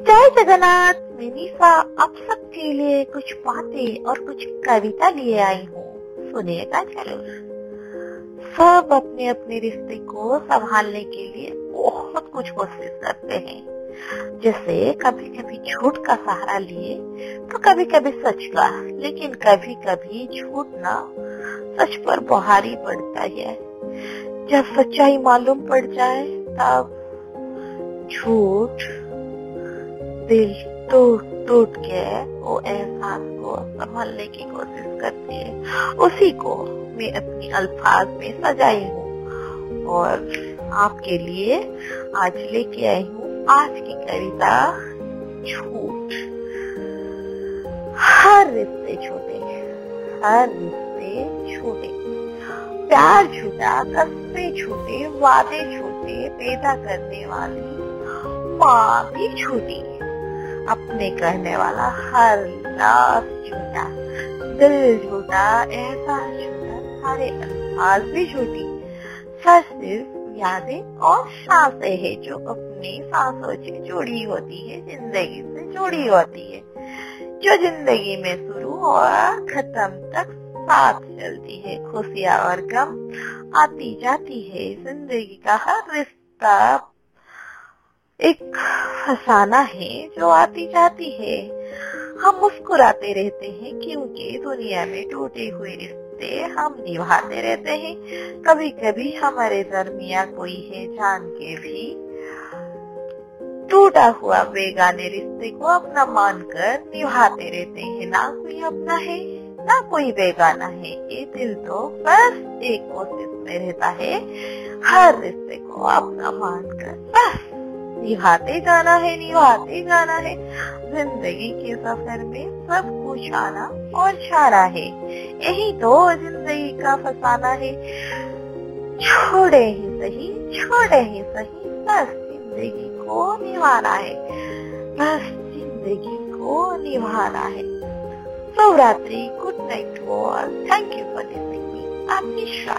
जय जगन्नाथ। निशा आप सबके लिए कुछ बातें और कुछ कविता लिए आई हूँ। सुनिएगा ज़रूर। सब अपने अपने रिश्ते को संभालने के लिए बहुत कुछ कोशिश करते हैं। जैसे कभी कभी झूठ का सहारा लिए तो कभी कभी सच का, लेकिन कभी कभी झूठ ना। सच पर बुहारी पड़ता है। जब सच्चाई मालूम पड़ जाए, तब झूठ दिल टूट टूट के वो एहसास को संभालने की कोशिश करती है। उसी को मैं अपनी अल्फाज में सजाई हूँ। और आपके लिए आज लेके आई हूँ। आज की कविता झूठ। हर रिश्ते छोटे हर रिश्ते छोटे प्यार छूटा कस्बे छूटे वादे छूटे पैदा करने वाली माँ भी छूटी अपने कहने वाला हर लाश झूठा, दिल झूठा एहसास झूठा, सारे अल्फाज भी झूठी। सच सिर्फ़ यादें और साँसें है जो अपनी सांसों से जुड़ी होती है, ज़िंदगी से जुड़ी होती है, जो ज़िंदगी में शुरू और खत्म तक साथ चलती है। खुशियाँ और गम आती जाती है। ज़िंदगी का हर रिश्ता एक फसाना है जो आती जाती है। हम मुस्कुराते रहते हैं क्योंकि दुनिया में टूटे हुए रिश्ते हम निभाते रहते हैं। कभी कभी हमारे दरमिया कोई है जान के भी टूटा हुआ बेगाने रिश्ते को अपना मानकर निभाते रहते हैं। ना कोई अपना है, ना कोई बेगाना है। ये दिल तो बस एक कोशिश में रहता है। हर रिश्ते को अपना मानकर बस निभाते जाना है निभाते जाना है। ज़िंदगी के सफ़र में सब कुछ आना और जाना है। यही तो ज़िंदगी का फसाना है। छोड़े ही सही, छोड़े ही सही, बस ज़िंदगी को निभाना है। बस ज़िंदगी को निभाना है। शुभ रात्रि good night thank you for listening me Amisha